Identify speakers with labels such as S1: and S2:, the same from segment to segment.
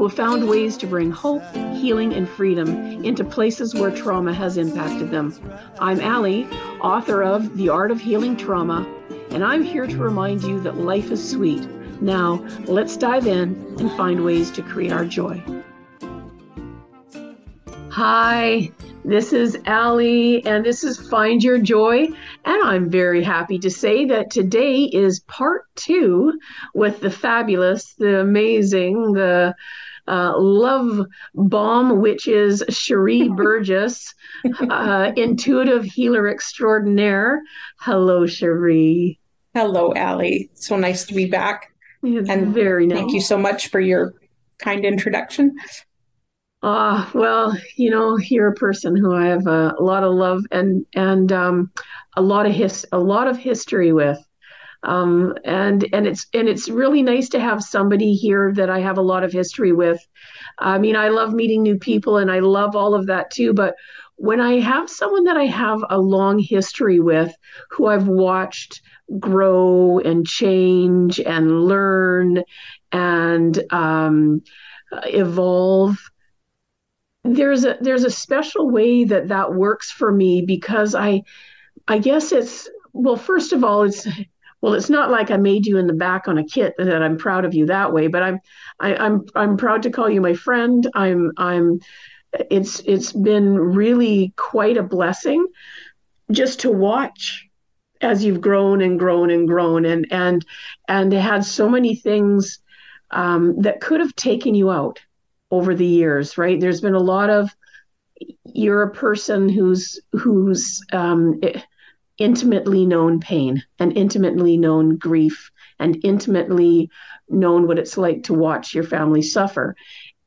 S1: who have found ways to bring hope, healing, and freedom into places where trauma has impacted them. I'm Ali, author of The Art of Healing Trauma, and I'm here to remind you that life is sweet. Now, let's dive in and find ways to create our joy. Hi, this is Ali, and this is Find Your Joy. And I'm very happy to say that today is part two with the fabulous, the amazing, the uh, love bomb, which is Cherie Burgess, uh, intuitive healer extraordinaire. Hello, Cherie.
S2: Hello, Ali. So nice to be back.
S1: It's and very nice.
S2: Thank you so much for your kind introduction.
S1: Ah, uh, well, you know, you're a person who I have a, a lot of love and and um, a lot of his a lot of history with, um, and and it's and it's really nice to have somebody here that I have a lot of history with. I mean, I love meeting new people and I love all of that too. But when I have someone that I have a long history with, who I've watched grow and change and learn and um, evolve there's a there's a special way that that works for me because I I guess it's well first of all it's well it's not like I made you in the back on a kit that I'm proud of you that way but I'm I, I'm I'm proud to call you my friend I'm I'm it's it's been really quite a blessing just to watch as you've grown and grown and grown and and and had so many things um, that could have taken you out over the years, right? There's been a lot of you're a person who's who's um, intimately known pain and intimately known grief and intimately known what it's like to watch your family suffer.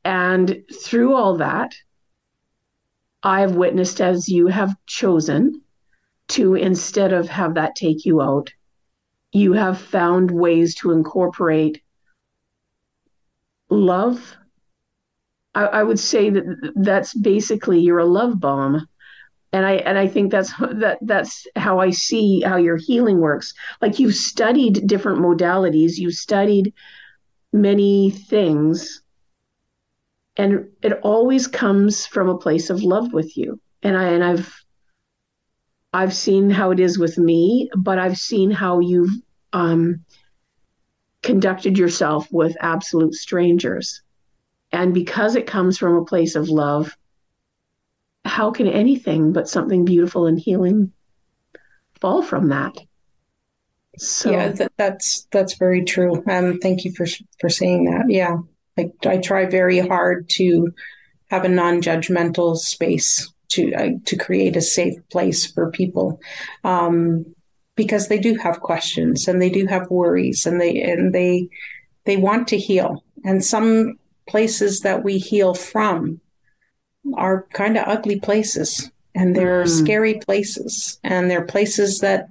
S1: And through all that, I've witnessed as you have chosen to instead of have that take you out, you have found ways to incorporate love I, I would say that that's basically you're a love bomb and i and i think that's that that's how i see how your healing works. Like you've studied different modalities. You've studied many things. And it always comes from a place of love with you. And i and i've i've seen how it is with me but i've seen how you've um conducted yourself with absolute strangers. And because it comes from a place of love, how can anything but something beautiful and healing fall from that?
S2: So yeah, that, that's that's very true. Um, thank you for for saying that. Yeah, I I try very hard to have a non-judgmental space to uh, to create a safe place for people, um, because they do have questions and they do have worries and they and they they want to heal and some places that we heal from are kind of ugly places and they're mm. scary places and they're places that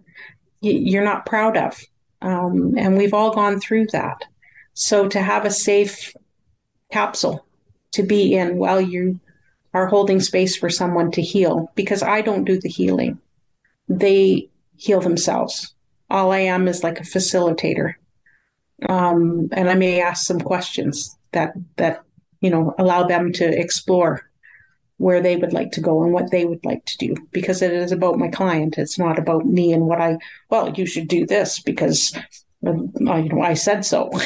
S2: y- you're not proud of. Um, and we've all gone through that. So to have a safe capsule to be in while you are holding space for someone to heal, because I don't do the healing, they heal themselves. All I am is like a facilitator. Um, and I may ask some questions that that you know allow them to explore where they would like to go and what they would like to do because it is about my client. It's not about me and what i well you should do this because uh, you know i said so.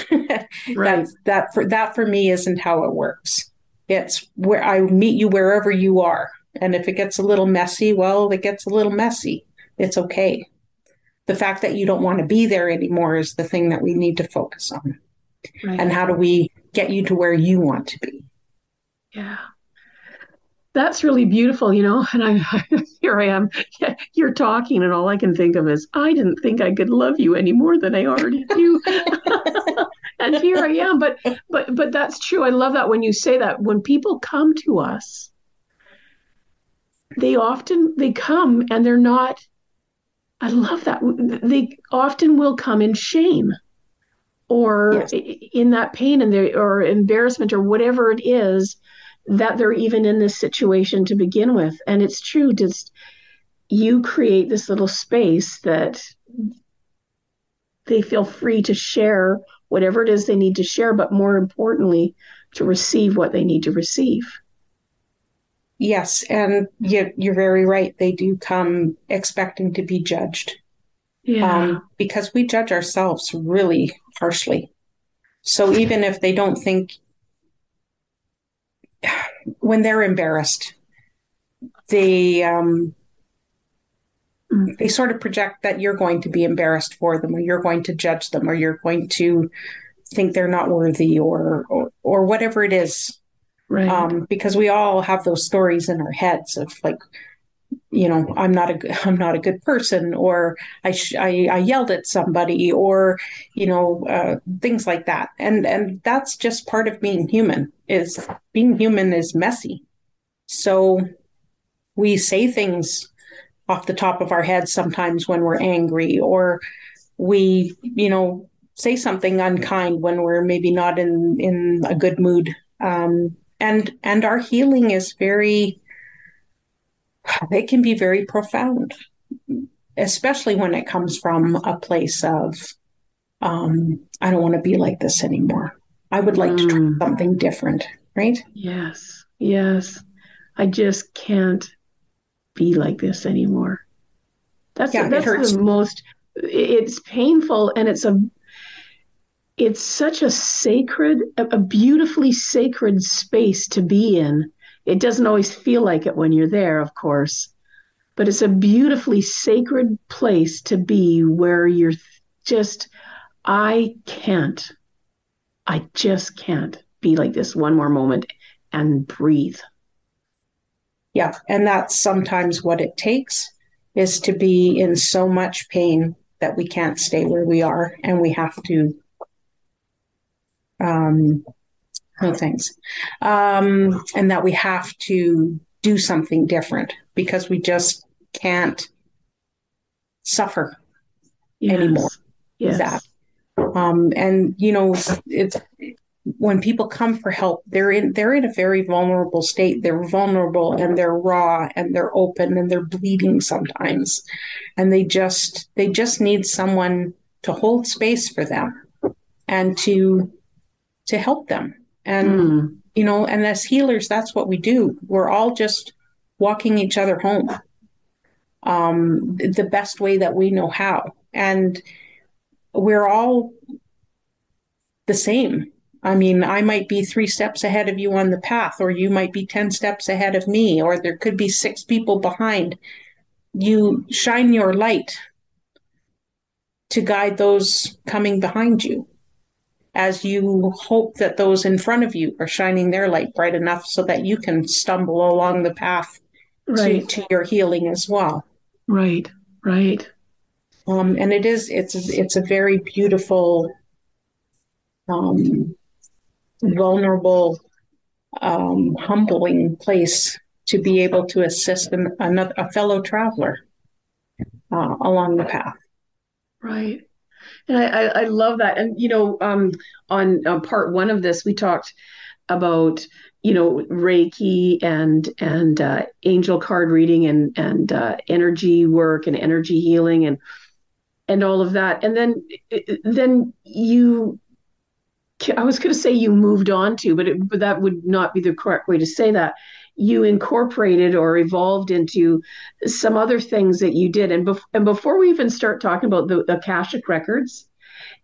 S1: Right.
S2: That, that for that for me isn't how it works. It's where i meet you wherever you are. And if it gets a little messy well it gets a little messy it's okay. The fact that you don't want to be there anymore is the thing that we need to focus on. Right. and how do we get you to where you want to be.
S1: Yeah. That's really beautiful, you know. And I here I am. You're talking, and all I can think of is I didn't think I could love you any more than I already do. and here I am. But but but that's true. I love that when you say that. When people come to us, they often they come and they're not I love that. They often will come in shame or yes. in that pain and they, or embarrassment or whatever it is that they're even in this situation to begin with. And it's true, just you create this little space that they feel free to share whatever it is they need to share, but more importantly, to receive what they need to receive.
S2: Yes, and you're very right. They do come expecting to be judged. Yeah. Um, because we judge ourselves really harshly. So even if they don't think, when they're embarrassed, they um, they sort of project that you're going to be embarrassed for them, or you're going to judge them, or you're going to think they're not worthy, or or, or whatever it is Right. Um, because we all have those stories in our heads of like, you know, I'm not a I'm not a good person, or I sh- I, I, yelled at somebody, or you know, uh, things like that. And and that's just part of being human. Is being human is messy. So we say things off the top of our heads sometimes when we're angry, or we, you know, say something unkind when we're maybe not in in a good mood. Um, and and our healing is very it can be very profound especially when it comes from a place of um, i don't want to be like this anymore i would like mm. to try mm. something different right
S1: yes yes i just can't be like this anymore that's yeah, that's the most it's painful and it's a it's such a sacred, a beautifully sacred space to be in. It doesn't always feel like it when you're there, of course, but it's a beautifully sacred place to be where you're just, I can't, I just can't be like this one more moment and breathe.
S2: Yeah. And that's sometimes what it takes is to be in so much pain that we can't stay where we are and we have to um, oh, thanks, um, and that we have to do something different because we just can't suffer yes. anymore. Yes. That. Um, and you know, it's when people come for help, they're in they're in a very vulnerable state. They're vulnerable and they're raw and they're open and they're bleeding sometimes, and they just they just need someone to hold space for them and to to help them. And, mm. you know, and as healers, that's what we do. We're all just walking each other home um, the best way that we know how. And we're all the same. I mean, I might be three steps ahead of you on the path, or you might be 10 steps ahead of me, or there could be six people behind. You shine your light to guide those coming behind you as you hope that those in front of you are shining their light bright enough so that you can stumble along the path right. to, to your healing as well.
S1: Right, right.
S2: Um, and it is it's it's a very beautiful, um, vulnerable, um, humbling place to be able to assist an, another, a fellow traveler uh, along the path.
S1: Right. And I, I, love that. And, you know, um, on, on part one of this, we talked about, you know, Reiki and, and uh, angel card reading and, and uh, energy work and energy healing and, and all of that. And then, then you, I was going to say you moved on to, but, it, but that would not be the correct way to say that you incorporated or evolved into some other things that you did. And, bef- and before we even start talking about the, the Akashic records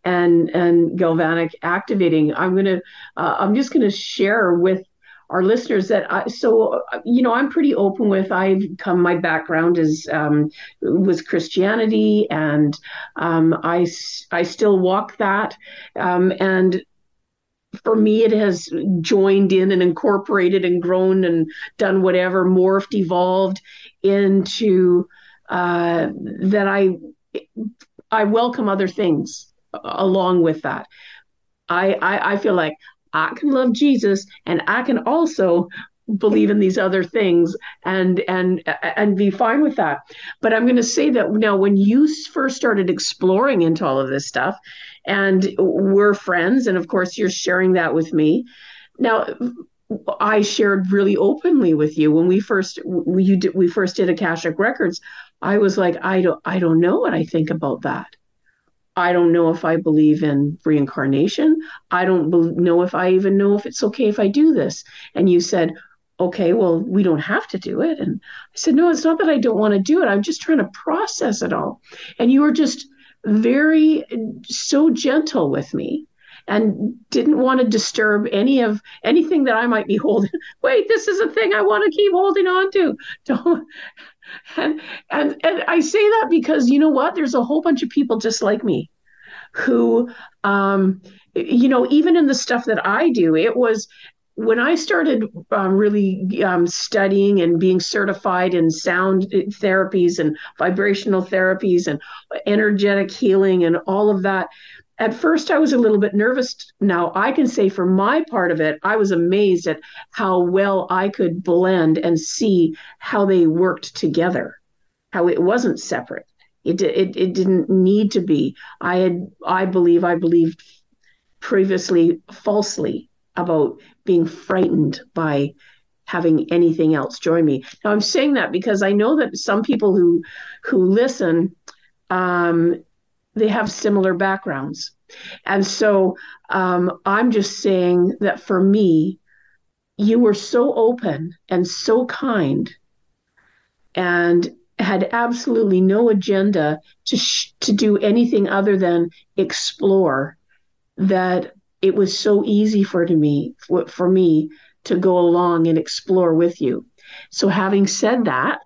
S1: and and galactic activating, I'm gonna uh, I'm just gonna share with our listeners that I, so you know I'm pretty open with I've come my background is um, was Christianity and um, I I still walk that um, and for me, it has joined in and incorporated and grown and done whatever, morphed, evolved into uh, that I I welcome other things along with that. I, I I feel like I can love Jesus and I can also believe in these other things and and and be fine with that. But i'm going to say that now when you first started exploring into all of this stuff and we're friends and of course you're sharing that with me. Now i shared really openly with you when we first we you did, we first did akashic records. I was like i don't i don't know what i think about that I don't know if I believe in reincarnation. I don't be- know if I even know if it's okay if I do this. And you said, okay, well, we don't have to do it. And I said, no, it's not that I don't want to do it. I'm just trying to process it all. And you were just very, so gentle with me and didn't want to disturb any of anything that I might be holding. Wait, this is a thing I want to keep holding on to. Don't. And, and and I say that because you know what? There's a whole bunch of people just like me who um, you know, even in the stuff that I do, it was when I started um, really um, studying and being certified in sound therapies and vibrational therapies and energetic healing and all of that, at first I was a little bit nervous. Now I can say for my part of it, I was amazed at how well I could blend and see how they worked together, how it wasn't separate. It, it, it didn't need to be. I had, I believe, I believed previously falsely about being frightened by having anything else join me. Now I'm saying that because I know that some people who who listen, um, they have similar backgrounds, and so um, I'm just saying that for me, you were so open and so kind, and had absolutely no agenda to sh- to do anything other than explore that it was so easy for to me for, for me to go along and explore with you. So having said that,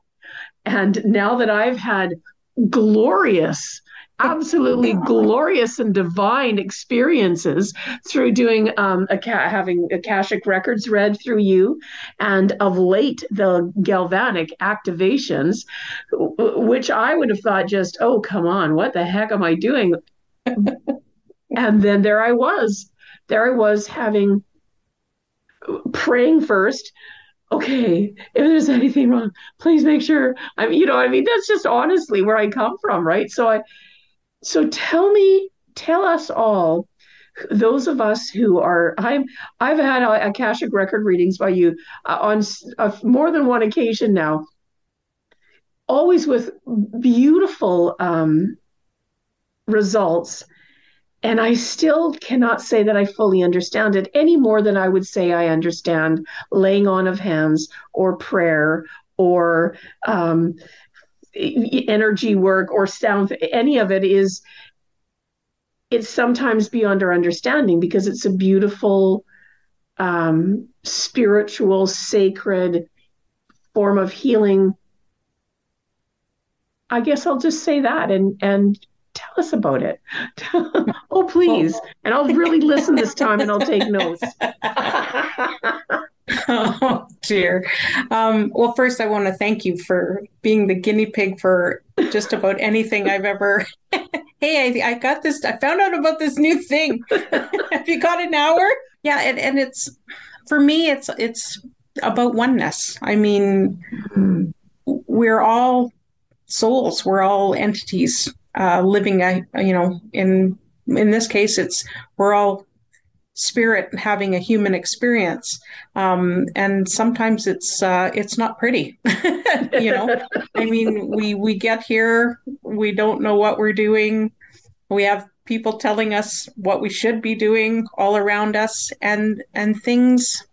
S1: and now that I've had glorious absolutely glorious and divine experiences through doing um, a having akashic records read through you, and of late the galactic activations, which I would have thought just, oh come on, what the heck am I doing? and then there I was, there I was having praying first okay, if there's anything wrong, please make sure. I mean, you know, I mean, that's just honestly where I come from, right? So I, so tell me, tell us all, those of us who are, I'm, I've had Akashic record readings by you uh, on uh, more than one occasion now, always with beautiful um, results. And I still cannot say that I fully understand it any more than I would say I understand laying on of hands or prayer or um, energy work or sound any of it is it's sometimes beyond our understanding because it's a beautiful um, spiritual sacred form of healing. I guess i'll just say that and and tell us about it oh please and i'll really listen this time and i'll take notes
S2: oh dear. Um, well, first, I want to thank you for being the guinea pig for just about anything I've ever. hey, I, I got this. I found out about this new thing. Have you got an hour? Yeah, and, and it's for me. It's it's about oneness. I mean, mm-hmm. we're all souls. We're all entities uh, living. A, you know, in in this case, it's we're all spirit having a human experience um, and sometimes it's uh, it's not pretty you know i mean we we get here we don't know what we're doing we have people telling us what we should be doing all around us and and things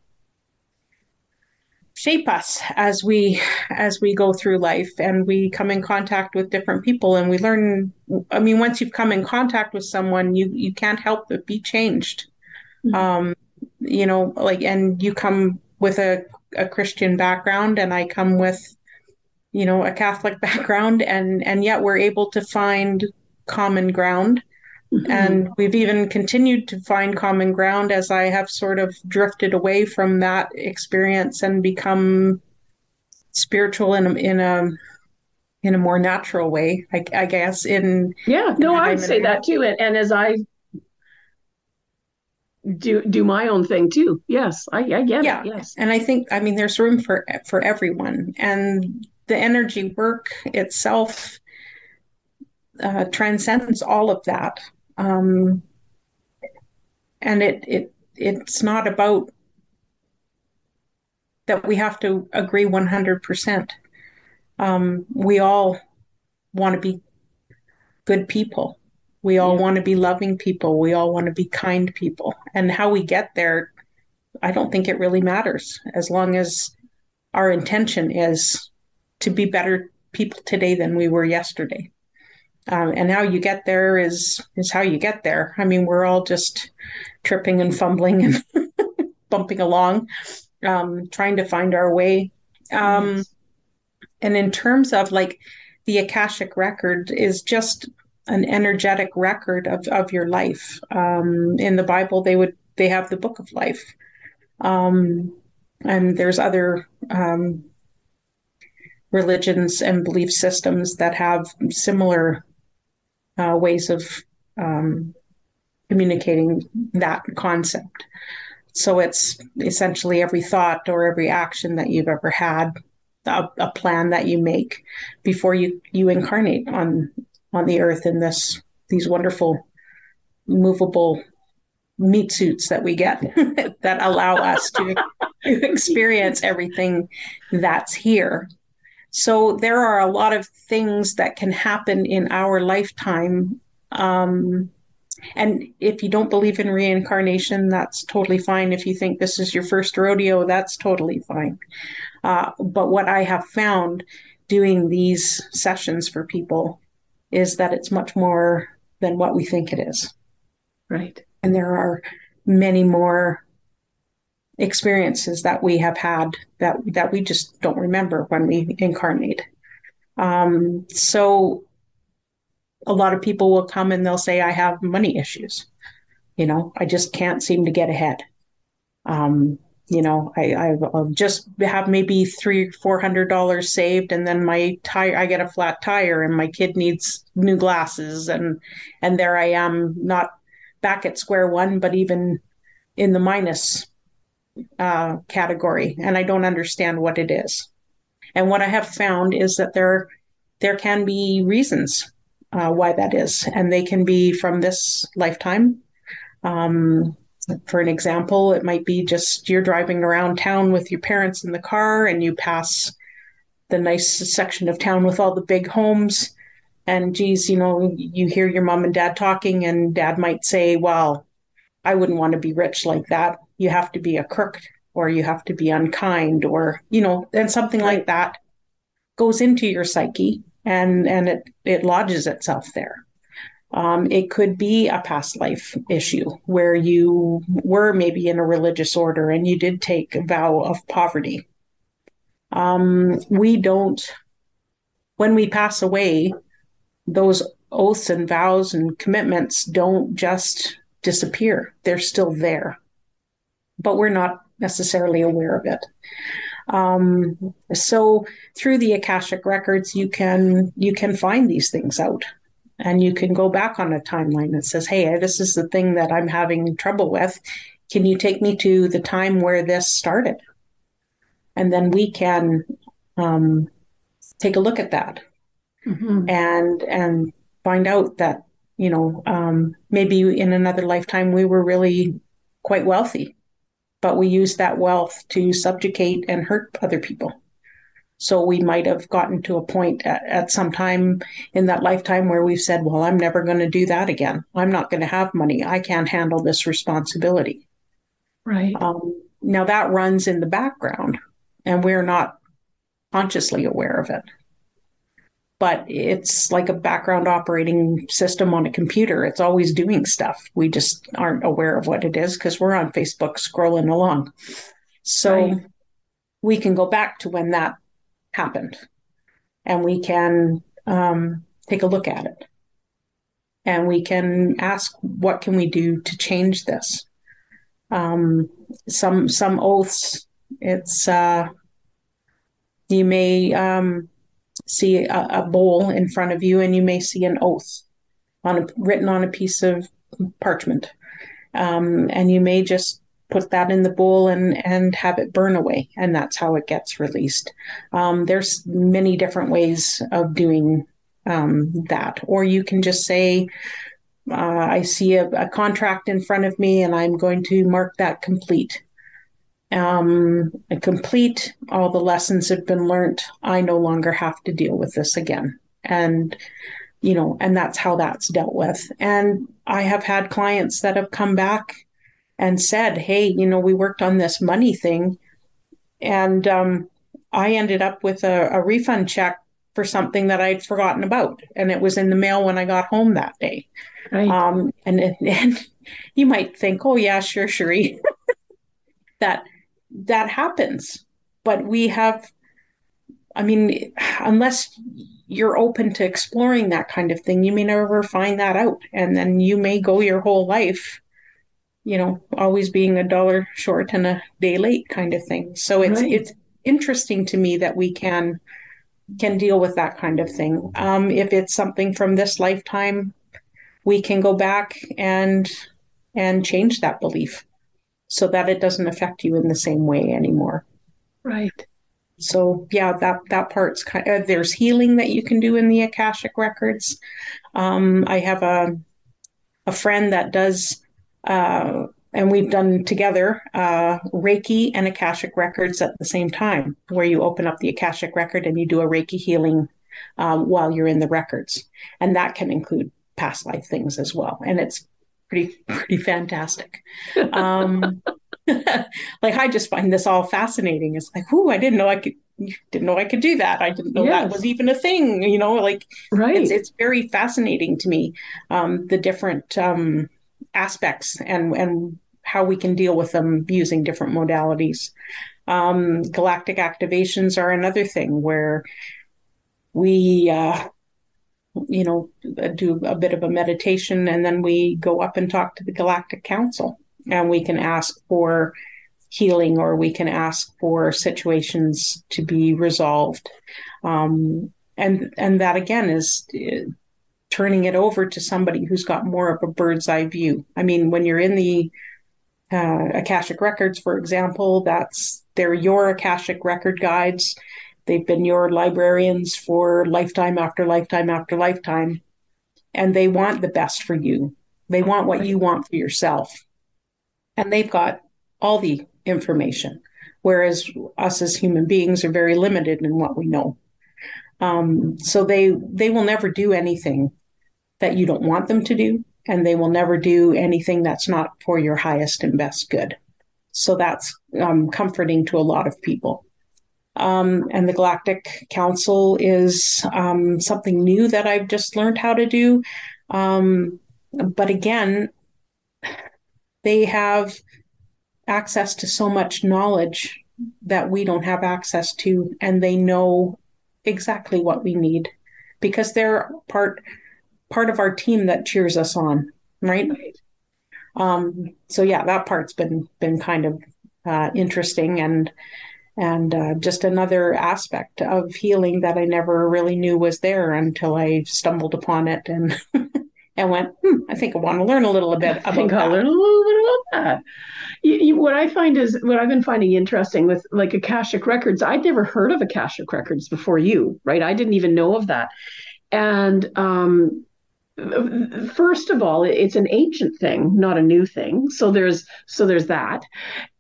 S2: shape us as we as we go through life and we come in contact with different people and we learn i mean once you've come in contact with someone you you can't help but be changed Mm-hmm. Um, you know, like, and you come with a, a Christian background, and I come with, you know, a Catholic background, and and yet we're able to find common ground. Mm-hmm. And we've even continued to find common ground as I have sort of drifted away from that experience and become spiritual in a, in a in a more natural way, I, I guess. In
S1: yeah, no, I'd say that too. And, and as I do do my own thing too. Yes, I, I get
S2: yeah.
S1: it. Yes,
S2: and I think I mean there's room for for everyone, and the energy work itself uh, transcends all of that. Um, and it it it's not about that we have to agree 100%. Um, we all want to be good people. We all yeah. want to be loving people. We all want to be kind people. And how we get there, I don't think it really matters as long as our intention is to be better people today than we were yesterday. Um, and how you get there is is how you get there. I mean, we're all just tripping and fumbling and bumping along, um, trying to find our way. Um. And in terms of like the Akashic record is just an energetic record of, of your life. Um, in the Bible, they would they have the book of life, um, and there's other um, religions and belief systems that have similar uh, ways of um, communicating that concept. So it's essentially every thought or every action that you've ever had, a, a, plan that you make before you, you incarnate on on the earth in this these wonderful movable meat suits that we get that allow us to, to experience everything that's here. So there are a lot of things that can happen in our lifetime. Um, and if you don't believe in reincarnation, that's totally fine. If you think this is your first rodeo, that's totally fine. Uh, but what I have found doing these sessions for people is that it's much more than what we think it is.
S1: Right.
S2: And there are many more experiences that we have had that that we just don't remember when we incarnate. Um, so a lot of people will come and they'll say, "I have money issues. You know, I just can't seem to get ahead." Um, you know, I, I just have maybe three, four hundred dollars saved, and then my tire, I get a flat tire, and my kid needs new glasses, and and there I am, not back at square one, but even in the minus uh, category, and I don't understand what it is. And what I have found is that there there can be reasons uh, why that is, and they can be from this lifetime. Um, for an example, it might be just you're driving around town with your parents in the car, and you pass the nice section of town with all the big homes. And geez, you know, you hear your mom and dad talking, and dad might say, Well, I wouldn't want to be rich like that you have to be a crook or you have to be unkind or you know and something like that goes into your psyche and and it it lodges itself there. Um, it could be a past life issue where you were maybe in a religious order and you did take a vow of poverty. Um, we don't when we pass away those oaths and vows and commitments don't just disappear. They're still there but we're not necessarily aware of it. Um, so through the Akashic records, you can you can find these things out, and you can go back on a timeline that says, "Hey, this is the thing that I'm having trouble with. Can you take me to the time where this started?" And then we can um, take a look at that mm-hmm. and and find out that you know um, maybe in another lifetime we were really quite wealthy but we use that wealth to subjugate and hurt other people. So we might have gotten to a point at, at some time in that lifetime where we've said, well, I'm never going to do that again. I'm not going to have money. I can't handle this responsibility.
S1: Right.
S2: Um, now that runs in the background and we're not consciously aware of it but it's like a background operating system on a computer. It's always doing stuff. We just aren't aware of what it is because we're on Facebook scrolling along. So right. we can go back to when that happened and we can um, take a look at it and we can ask what can we do to change this um, some some oaths it's uh, you may um, see a, a, bowl in front of you and you may see an oath on a, written on a piece of parchment Um, and you may just put that in the bowl and and have it burn away, and that's how it gets released. Um, there's many different ways of doing um, that, or you can just say, uh, "I see a, a, contract in front of me, and I'm going to mark that complete." Um, complete. All the lessons have been learned. I no longer have to deal with this again, and you know, and that's how that's dealt with. And I have had clients that have come back and said, Hey, you know, we worked on this money thing. And um, I ended up with a, a refund check for something that I'd forgotten about. And it was in the mail when I got home that day. Right. Um, and, and you might think, oh, yeah, sure, sure. that that happens. But we have, I mean, unless you're open to exploring that kind of thing, you may never find that out. And then you may go your whole life you know, always being a dollar short and a day late kind of thing. So it's right. it's interesting to me that we can can deal with that kind of thing. Um, if it's something from this lifetime, we can go back and and change that belief so that it doesn't affect you in the same way anymore.
S1: Right.
S2: So yeah, that that part's kind of, there's healing that you can do in the akashic records. Um, I have a a friend that does uh, and we've done together uh, Reiki and Akashic records at the same time, where you open up the Akashic record and you do a Reiki healing um, while you're in the records, and that can include past life things as well, and it's pretty pretty fantastic. Um, like I just find this all fascinating. It's like, oh, I didn't know I could didn't know I could do that. I didn't know yes. that was even a thing. You know, like right. It's, it's very fascinating to me. Um, the different um, aspects and and how we can deal with them using different modalities. Um, galactic activations are another thing where we, uh, you know, do a bit of a meditation and then we go up and talk to the Galactic Council and we can ask for healing or we can ask for situations to be resolved. Um, and and that again is turning it over to somebody who's got more of a bird's eye view. I mean, when you're in the uh, Akashic Records, for example, that's they're your Akashic record guides. They've been your librarians for lifetime after lifetime after lifetime, and they want the best for you. They want what you want for yourself, and they've got all the information. Whereas us as human beings are very limited in what we know. Um, so they they will never do anything that you don't want them to do, and they will never do anything that's not for your highest and best good. So that's um, comforting to a lot of people. Um, and the Galactic Council is um, something new that I've just learned how to do. Um, but again, they have access to so much knowledge that we don't have access to, and they know exactly what we need because they're part part of our team that cheers us on, right? Um, so yeah, that part's been been kind of uh, interesting and and uh, just another aspect of healing that I never really knew was there until I stumbled upon it and and went, hmm, I think I want to learn a little bit about I think. I'll learn a little bit
S1: about that. You, you, what I find is what I've been finding interesting with like Akashic Records. I'd never heard of Akashic Records before you, right? I didn't even know of that, and um, first of all it's an ancient thing not a new thing so there's so there's that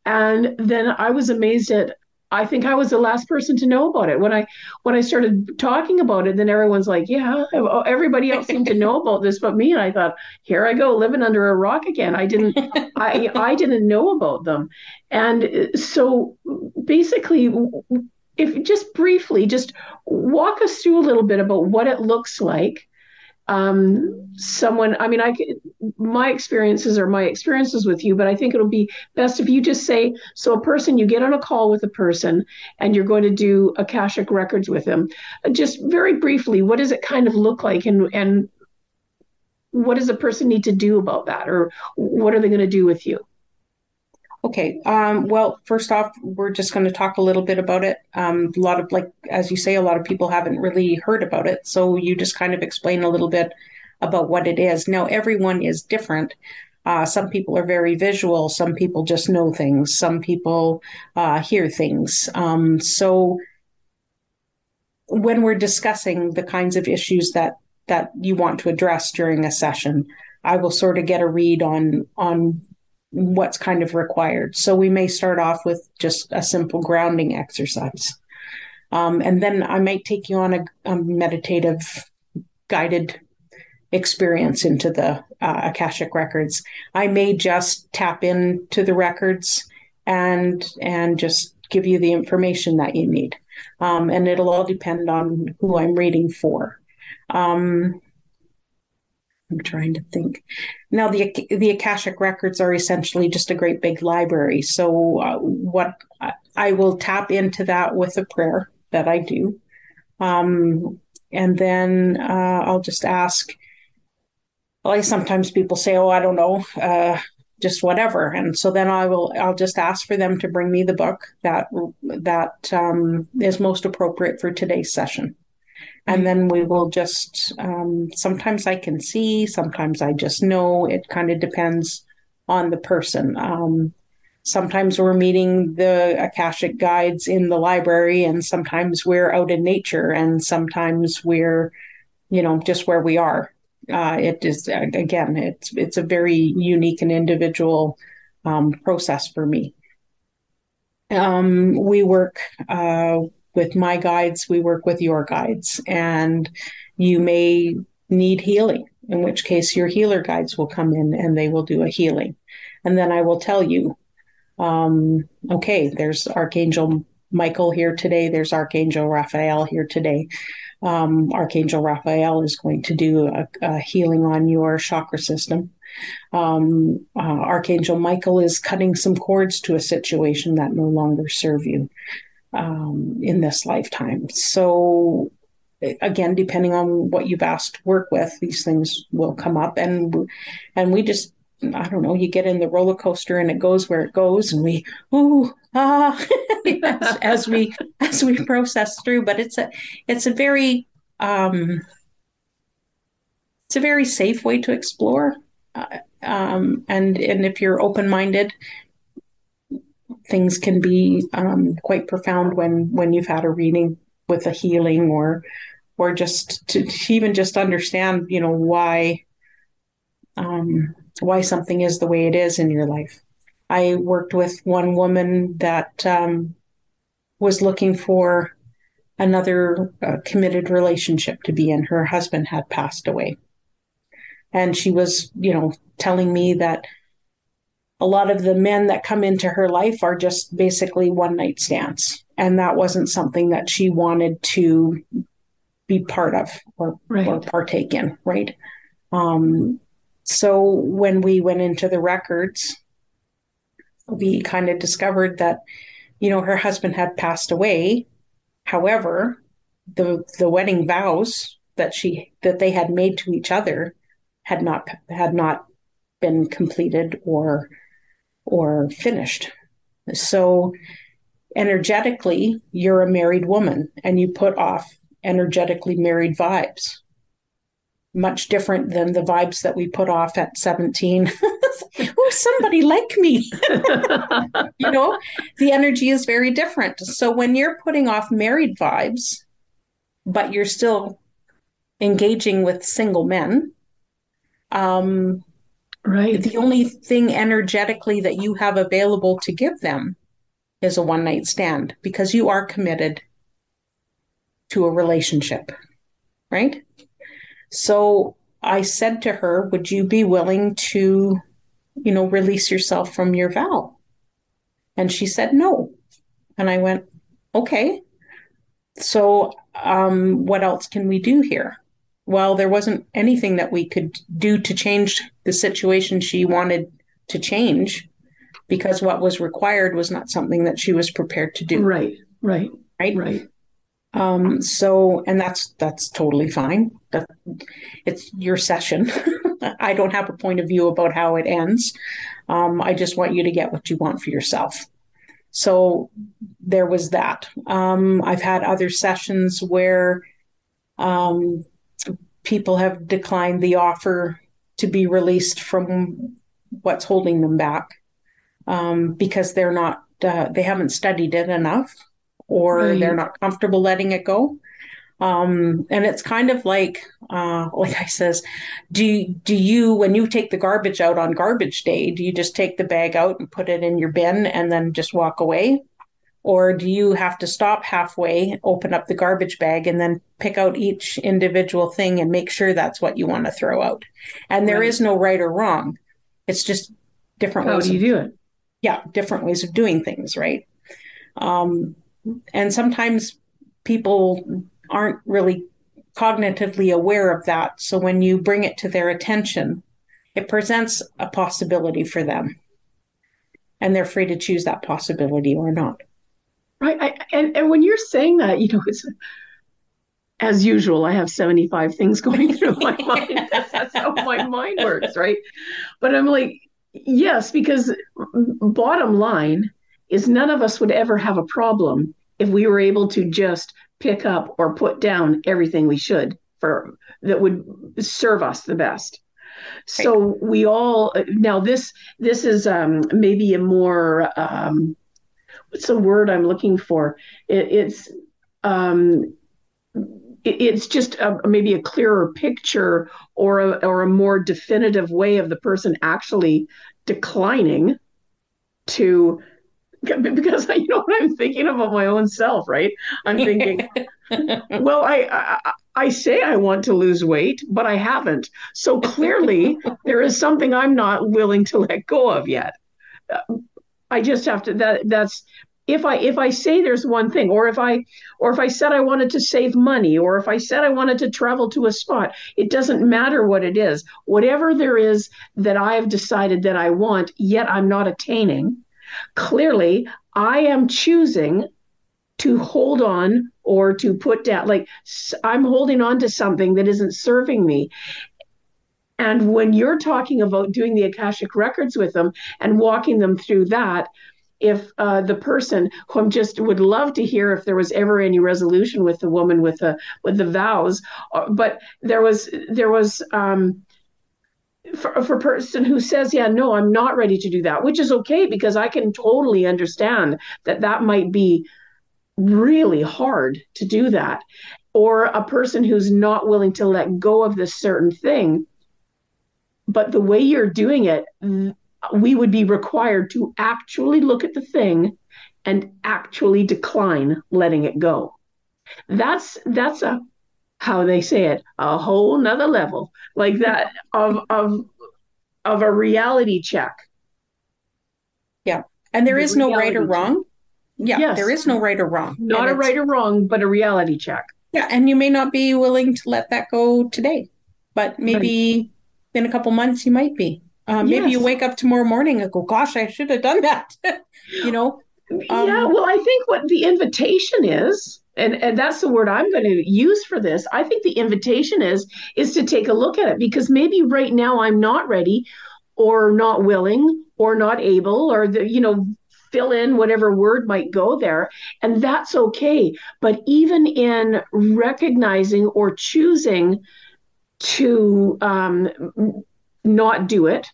S1: and then i was amazed at i think i was the last person to know about it. When i when i started talking about it then everyone's like yeah oh, everybody else seemed to know about this but me. And i thought here i go living under a rock again. I didn't i i didn't know about them. And uh, so basically if just briefly just walk us through a little bit about what it looks like um, someone i mean i my experiences are my experiences with you but i think it'll be best if you just say so a person you get on a call with a person and you're going to do akashic records with them. Just very briefly what does it kind of look like and and what does a person need to do about that? Or what are they going to do with you
S2: Okay. Um, well, first off, we're just going to talk a little bit about it. Um, a lot of, like, as you say, a lot of people haven't really heard about it. So you just kind of explain a little bit about what it is. Now, everyone is different. Uh, some people are very visual. Some people just know things. Some people uh, hear things. Um, so when we're discussing the kinds of issues that that you want to address during a session, I will sort of get a read on on what's kind of required. So we may start off with just a simple grounding exercise. Um, and then I might take you on a, a meditative guided experience into the uh, Akashic records. I may just tap into the records and and just give you the information that you need. Um, and it'll all depend on who I'm reading for. Um, I'm trying to think. Now, the the Akashic records are essentially just a great big library. So, uh, what I will tap into that with a prayer that I do, um, and then uh, I'll just ask. Like sometimes people say, "Oh, I don't know," uh, just whatever, and so then I will. I'll just ask for them to bring me the book that that um, is most appropriate for today's session and then we will just um, sometimes i can see sometimes i just know. It kind of depends on the person. Um, sometimes we're meeting the akashic guides in the library and sometimes we're out in nature and sometimes we're you know just where we are. Uh, it is again it's it's a very unique and individual um, process for me. Um, we work uh, with my guides, we work with your guides, and you may need healing, in which case your healer guides will come in and they will do a healing. And then I will tell you, um, okay, there's Archangel Michael here today, there's Archangel Raphael here today. Um, Archangel Raphael is going to do a, a healing on your chakra system. Um, uh, Archangel Michael is cutting some cords to a situation that no longer serve you um, in this lifetime. So, again, depending on what you've asked to work with, these things will come up, and and we just I don't know, you get in the roller coaster and it goes where it goes, and we ooh ah as, as, we as we process through. But it's a it's a very um, it's a very safe way to explore, uh, um, and and if you're open minded things can be um, quite profound when when you've had a reading with a healing or or just to, even just understand you know why um, why something is the way it is in your life. I worked with one woman that um, was looking for another uh, committed relationship to be in. Her husband had passed away. And she was you know telling me that a lot of the men that come into her life are just basically one night stands. And that wasn't something that she wanted to be part of or, right. or partake in, right? Um, so when we went into the records, we kind of discovered that, you know, her husband had passed away. However, the the wedding vows that she that they had made to each other had not had not been completed or or finished. So, energetically, you're a married woman and you put off energetically married vibes. Much different than the vibes that we put off at 17. oh, somebody like me. you know, the energy is very different. So, when you're putting off married vibes, but you're still engaging with single men, um,
S1: Right.
S2: The only thing energetically that you have available to give them is a one night stand because you are committed to a relationship. Right. So I said to her, Would you be willing to, you know, release yourself from your vow? And she said, No. And I went, Okay. So, um, what else can we do here? Well, there wasn't anything that we could do to change the situation she wanted to change because what was required was not something that she was prepared to do.
S1: Right, right,
S2: right,
S1: right.
S2: Um, so, and that's that's totally fine. That it's your session. I don't have a point of view about how it ends. Um, I just want you to get what you want for yourself. So there was that. Um, I've had other sessions where um, people have declined the offer to be released from what's holding them back um, because they're not uh, they haven't studied it enough or right. they're not comfortable letting it go um, and it's kind of like uh, like i says do do you when you take the garbage out on garbage day do you just take the bag out and put it in your bin and then just walk away or do you have to stop halfway open up the garbage bag and then pick out each individual thing and make sure that's what you want to throw out and there right. is no right or wrong it's just different
S1: how
S2: ways
S1: do you
S2: of,
S1: do it
S2: yeah different ways of doing things right um, and sometimes people aren't really cognitively aware of that. So when you bring it to their attention, it presents a possibility for them. And they're free to choose that possibility or not.
S1: Right. I, and, and when you're saying that, you know, it's as usual, I have 75 things going through my mind. That's how my mind works, right? But I'm like, yes, because bottom line is none of us would ever have a problem if we were able to just pick up or put down everything we should for that would serve us the best so we all now this this is um, maybe a more um, what's the word i'm looking for it, it's um, it, it's just a, maybe a clearer picture or a, or a more definitive way of the person actually declining to because you know what I'm thinking about my own self, right? I'm thinking, well, I, I I say I want to lose weight, but I haven't. So clearly, there is something I'm not willing to let go of yet. I just have to. That that's if I if I say there's one thing, or if I or if I said I wanted to save money, or if I said I wanted to travel to a spot, it doesn't matter what it is. Whatever there is that I have decided that I want, yet I'm not attaining Clearly, I am choosing to hold on or to put down, like I'm holding on to something that isn't serving me. And when you're talking about doing the Akashic records with them and walking them through that, if uh, the person who I'm just would love to hear if there was ever any resolution with the woman with the with the vows, uh, but there was there was um, for, for a person who says, yeah, no, I'm not ready to do that, which is okay because I can totally understand that that might be really hard to do that. Or a person who's not willing to let go of this certain thing. But the way you're doing it, we would be required to actually look at the thing and actually decline letting it go. That's that's a how they say it, a whole nother level like that of of of a reality check.
S2: Yeah. And there the is no right or wrong. Yeah. Yes. There is no right or wrong.
S1: Not a right or wrong, but a reality check.
S2: Yeah. And you may not be willing to let that go today, but maybe. In a couple months you might be. Um, maybe yes. you wake up tomorrow morning and go, gosh, I should have done that. you know?
S1: Um, yeah. Well, I think what the invitation is and, and that's the word i'm going to use for this i think the invitation is is to take a look at it because maybe right now i'm not ready or not willing or not able or the you know fill in whatever word might go there and that's okay but even in recognizing or choosing to um, not do it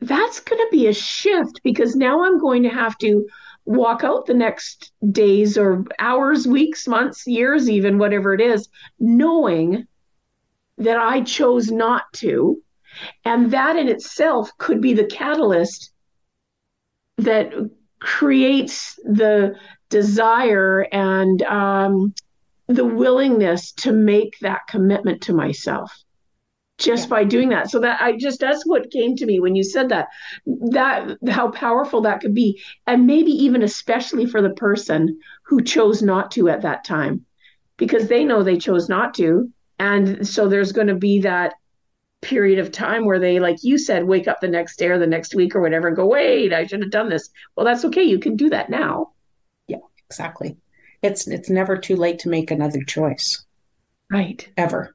S1: that's going to be a shift because now i'm going to have to walk out the next days or hours, weeks, months, years, even whatever it is, knowing that I chose not to. And that in itself could be the catalyst that creates the desire and um, the willingness to make that commitment to myself just yeah. by doing that. So that I just that's what came to me when you said that. That how powerful that could be. And maybe even especially for the person who chose not to at that time. Because they know they chose not to. And so there's going to be that period of time where they, like you said, wake up the next day or the next week or whatever and go, wait, I should have done this. Well, that's okay. You can do that now.
S2: Yeah, exactly. It's it's never too late to make another choice.
S1: Right.
S2: Ever.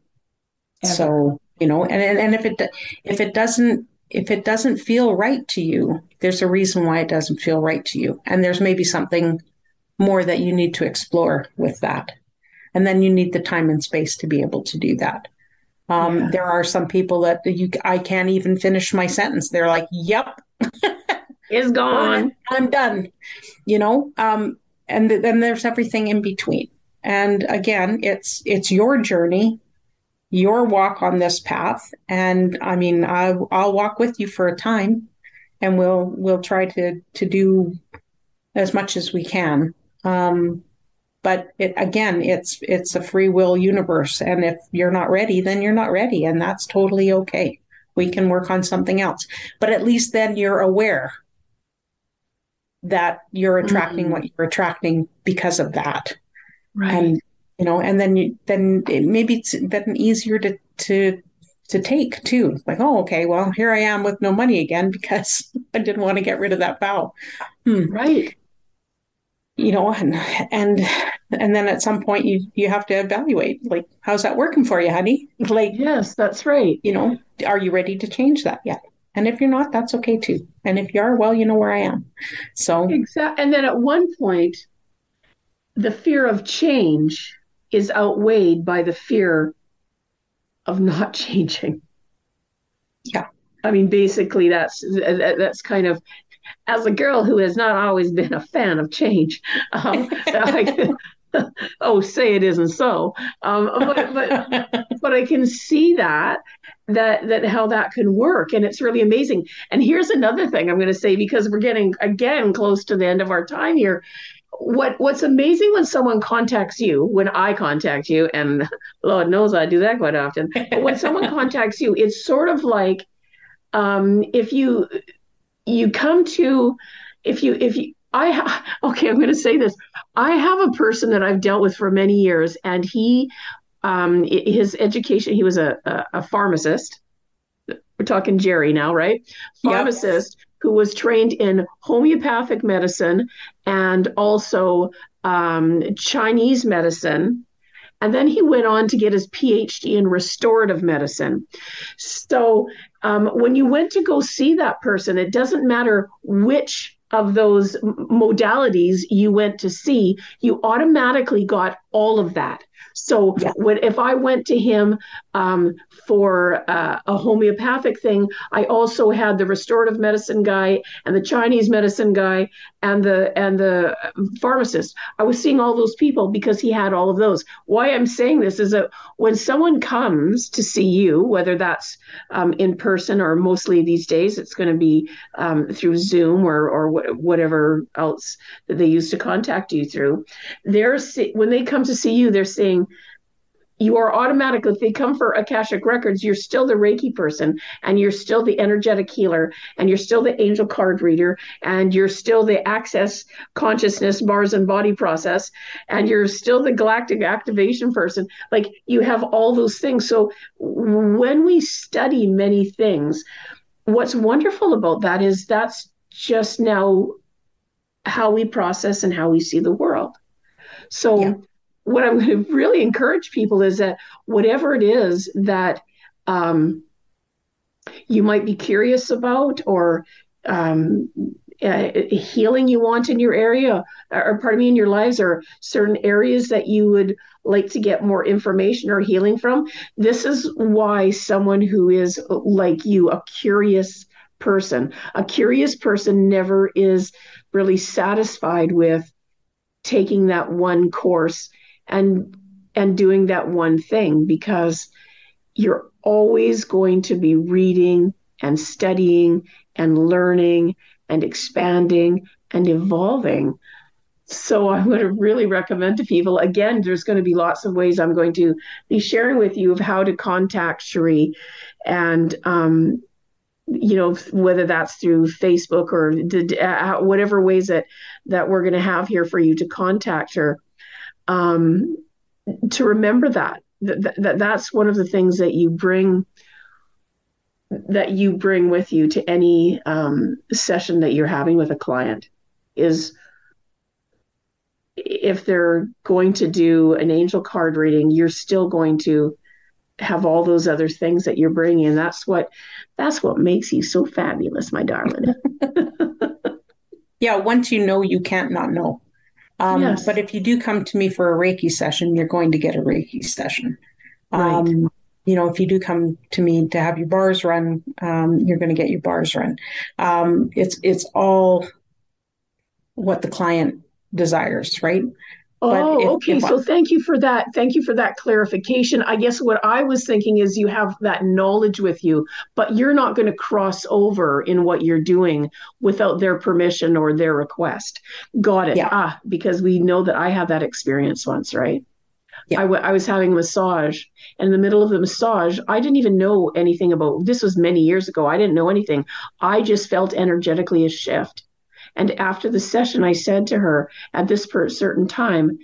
S2: Ever. So you know and, and and if it if it doesn't if it doesn't feel right to you there's a reason why it doesn't feel right to you and there's maybe something more that you need to explore with that and then you need the time and space to be able to do that Um, yeah. There are some people that you I can't even finish my sentence. They're like, "Yep,
S1: is gone.
S2: I'm done." You know, um, and then there's everything in between. And again, it's it's your journey, your walk on this path. And I mean, I, I'll walk with you for a time, and we'll we'll try to to do as much as we can. Um, but it, again, it's it's a free will universe, and if you're not ready, then you're not ready, and that's totally okay. We can work on something else, but at least then you're aware that you're attracting mm-hmm. what you're attracting because of that, right? And you know, and then you then it, maybe it's then easier to to to take too. Like, oh, okay, well, here I am with no money again because I didn't want to get rid of that vow.
S1: Hmm. Right
S2: you know and and and then at some point you you have to evaluate like how's that working for you honey like
S1: yes that's right
S2: you know are you ready to change that yet and if you're not that's okay too. And if you are well you know where i am. So
S1: exactly and then at one point the fear of change is outweighed by the fear of not changing.
S2: Yeah.
S1: I mean, basically, that's that's kind of as a girl who has not always been a fan of change, um, I, oh, say it isn't so. Um, but, but, but I can see that that that how that can work, and it's really amazing. And here's another thing I'm going to say because we're getting again close to the end of our time here. What what's amazing when someone contacts you, when I contact you, and Lord knows I do that quite often. But when someone contacts you, it's sort of like um, if you you come to if you if you I okay, I'm going to say this. I have a person that I've dealt with for many years, and he, um, his education, he was a, a, a pharmacist. We're talking Jerry now, right? Pharmacist yep. who was trained in homeopathic medicine and also um, Chinese medicine. And then he went on to get his PhD in restorative medicine. So um, when you went to go see that person, it doesn't matter which of those modalities you went to see, you automatically got all of that. So yeah. when, if I went to him um, for uh, a homeopathic thing, I also had the restorative medicine guy and the Chinese medicine guy and the and the pharmacist. I was seeing all those people because he had all of those. Why I'm saying this is that when someone comes to see you, whether that's um, in person or mostly these days it's going to be um, through Zoom or or wh- whatever else that they use to contact you through, they're when they come to see you, they're saying you are automatically, if they come for Akashic Records, you're still the Reiki person and you're still the energetic healer and you're still the angel card reader and you're still the access consciousness, Bars and body process and you're still the galactic activation person. Like you have all those things. So when we study many things, what's wonderful about that is that's just now how we process and how we see the world. So yeah what I'm going to really encourage people is that whatever it is that um, you might be curious about or um, uh, healing you want in your area or pardon me in your lives or certain areas that you would like to get more information or healing from this is why someone who is like you a curious person. A curious person never is really satisfied with taking that one course and and doing that one thing because you're always going to be reading and studying and learning and expanding and evolving. So I would really recommend to people again, there's going to be lots of ways I'm going to be sharing with you of how to contact Cherie and um, you know whether that's through Facebook or uh, whatever ways that that we're going to have here for you to contact her um, to remember that, that that that's one of the things that you bring that you bring with you to any um, session that you're having with a client is if they're going to do an angel card reading you're still going to have all those other things that you're bringing. That's what that's what makes you so fabulous my darling.
S2: Yeah once you know you can't not know um, yes. But if you do come to me for a Reiki session, you're going to get a Reiki session. Right. Um, you know, if you do come to me to have your bars run, um, you're going to get your bars run. Um, it's it's all what the client desires, right?
S1: Oh, if, okay. If I, so thank you for that. Thank you for that clarification. I guess what I was thinking is you have that knowledge with you, but you're not going to cross over in what you're doing without their permission or their request. Got it. Yeah. Ah, because we know that I had that experience once, right? Yeah. I, w- I was having a massage, and in the middle of the massage, I didn't even know anything about this. Was many years ago. I didn't know anything. I just felt energetically a shift and after the session, I said to her at this certain time,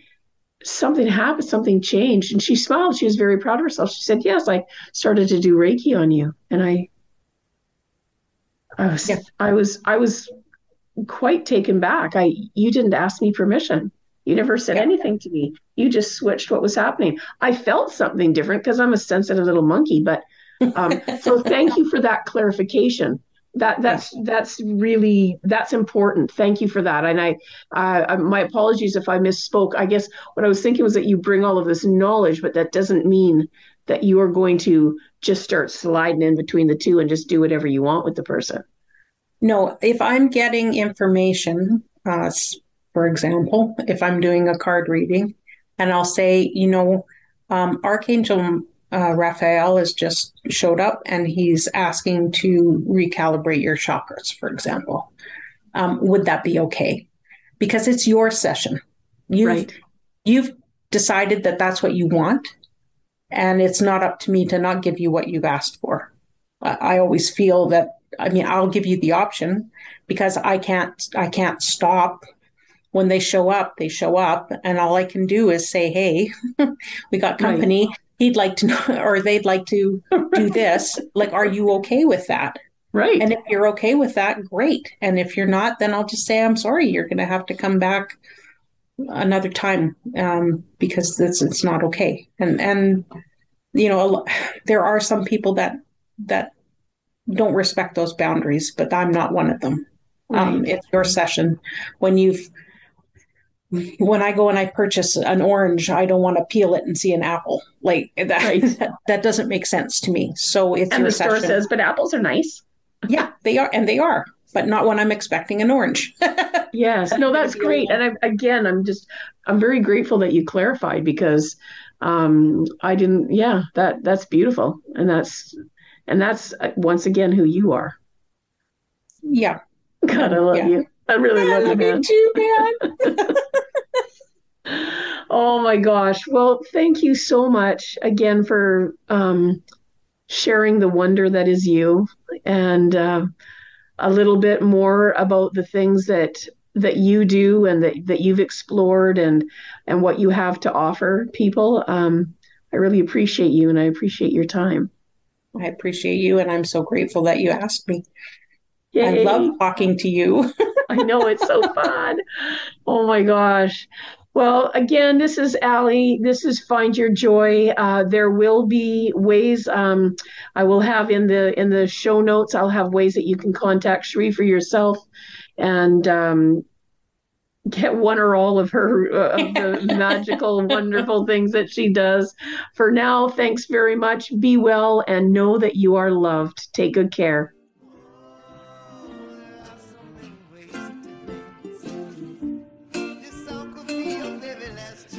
S1: something happened, something changed. And she smiled. She was very proud of herself. She said, Yes, I started to do Reiki on you. And I I was yeah. I was I was quite taken back. I you didn't ask me permission. You never said yeah. anything to me. You just switched what was happening. I felt something different because I'm a sensitive little monkey, but um, so thank you for that clarification that that's that's really that's important. Thank you for that. And i uh, my apologies if i misspoke. I guess what i was thinking was that you bring all of this knowledge but that doesn't mean that you are going to just start sliding in between the two and just do whatever you want with the person.
S2: No if i'm getting information uh, for example if i'm doing a card reading and i'll say you know um, archangel uh, Raphael has just showed up and he's asking to recalibrate your chakras, for example. Um, would that be okay? Because it's your session. You've, right. you've decided that that's what you want, and it's not up to me to not give you what you've asked for. I, I always feel that I mean I'll give you the option because I can't I can't stop when they show up, they show up, and all I can do is say, "Hey, we got company. Right he'd like to know or they'd like to do this like are you okay with that?
S1: Right.
S2: And if you're okay with that great. And if you're not then i'll just say i'm sorry you're going to have to come back another time um, because it's it's not okay. And and you know there are some people that that don't respect those boundaries but i'm not one of them. Um, right. um, it's your session. When you've when I go and I purchase an orange, I don't want to peel it and see an apple. Like that, right. that, that, doesn't make sense to me. So it's
S1: and the store says, but apples are nice.
S2: yeah, they are, and they are, but not when I'm expecting an orange.
S1: yes, no, that's great. And I, again, I'm just, I'm very grateful that you clarified because um, I didn't. Yeah, that that's beautiful, and that's and that's uh, once again who you are.
S2: Yeah.
S1: God, I love yeah. you. I really love you, man.
S2: too, man.
S1: Oh my gosh. Well, thank you so much again for um, sharing the wonder that is you and uh, a little bit more about the things that that you do and that, that you've explored and and what you have to offer people. Um, I really appreciate you and I appreciate your time.
S2: I appreciate you and I'm so grateful that you asked me. Yay. I love talking to you.
S1: I know it's so fun. Oh my gosh. Well, again, this is Ali. This is Find Your Joy. Uh, there will be ways. Um, I will have in the in the show notes. I'll have ways that you can contact Cherie for yourself, and um, get one or all of her uh, of the magical, wonderful things that she does. For now, thanks very much. Be well and know that you are loved. Take good care.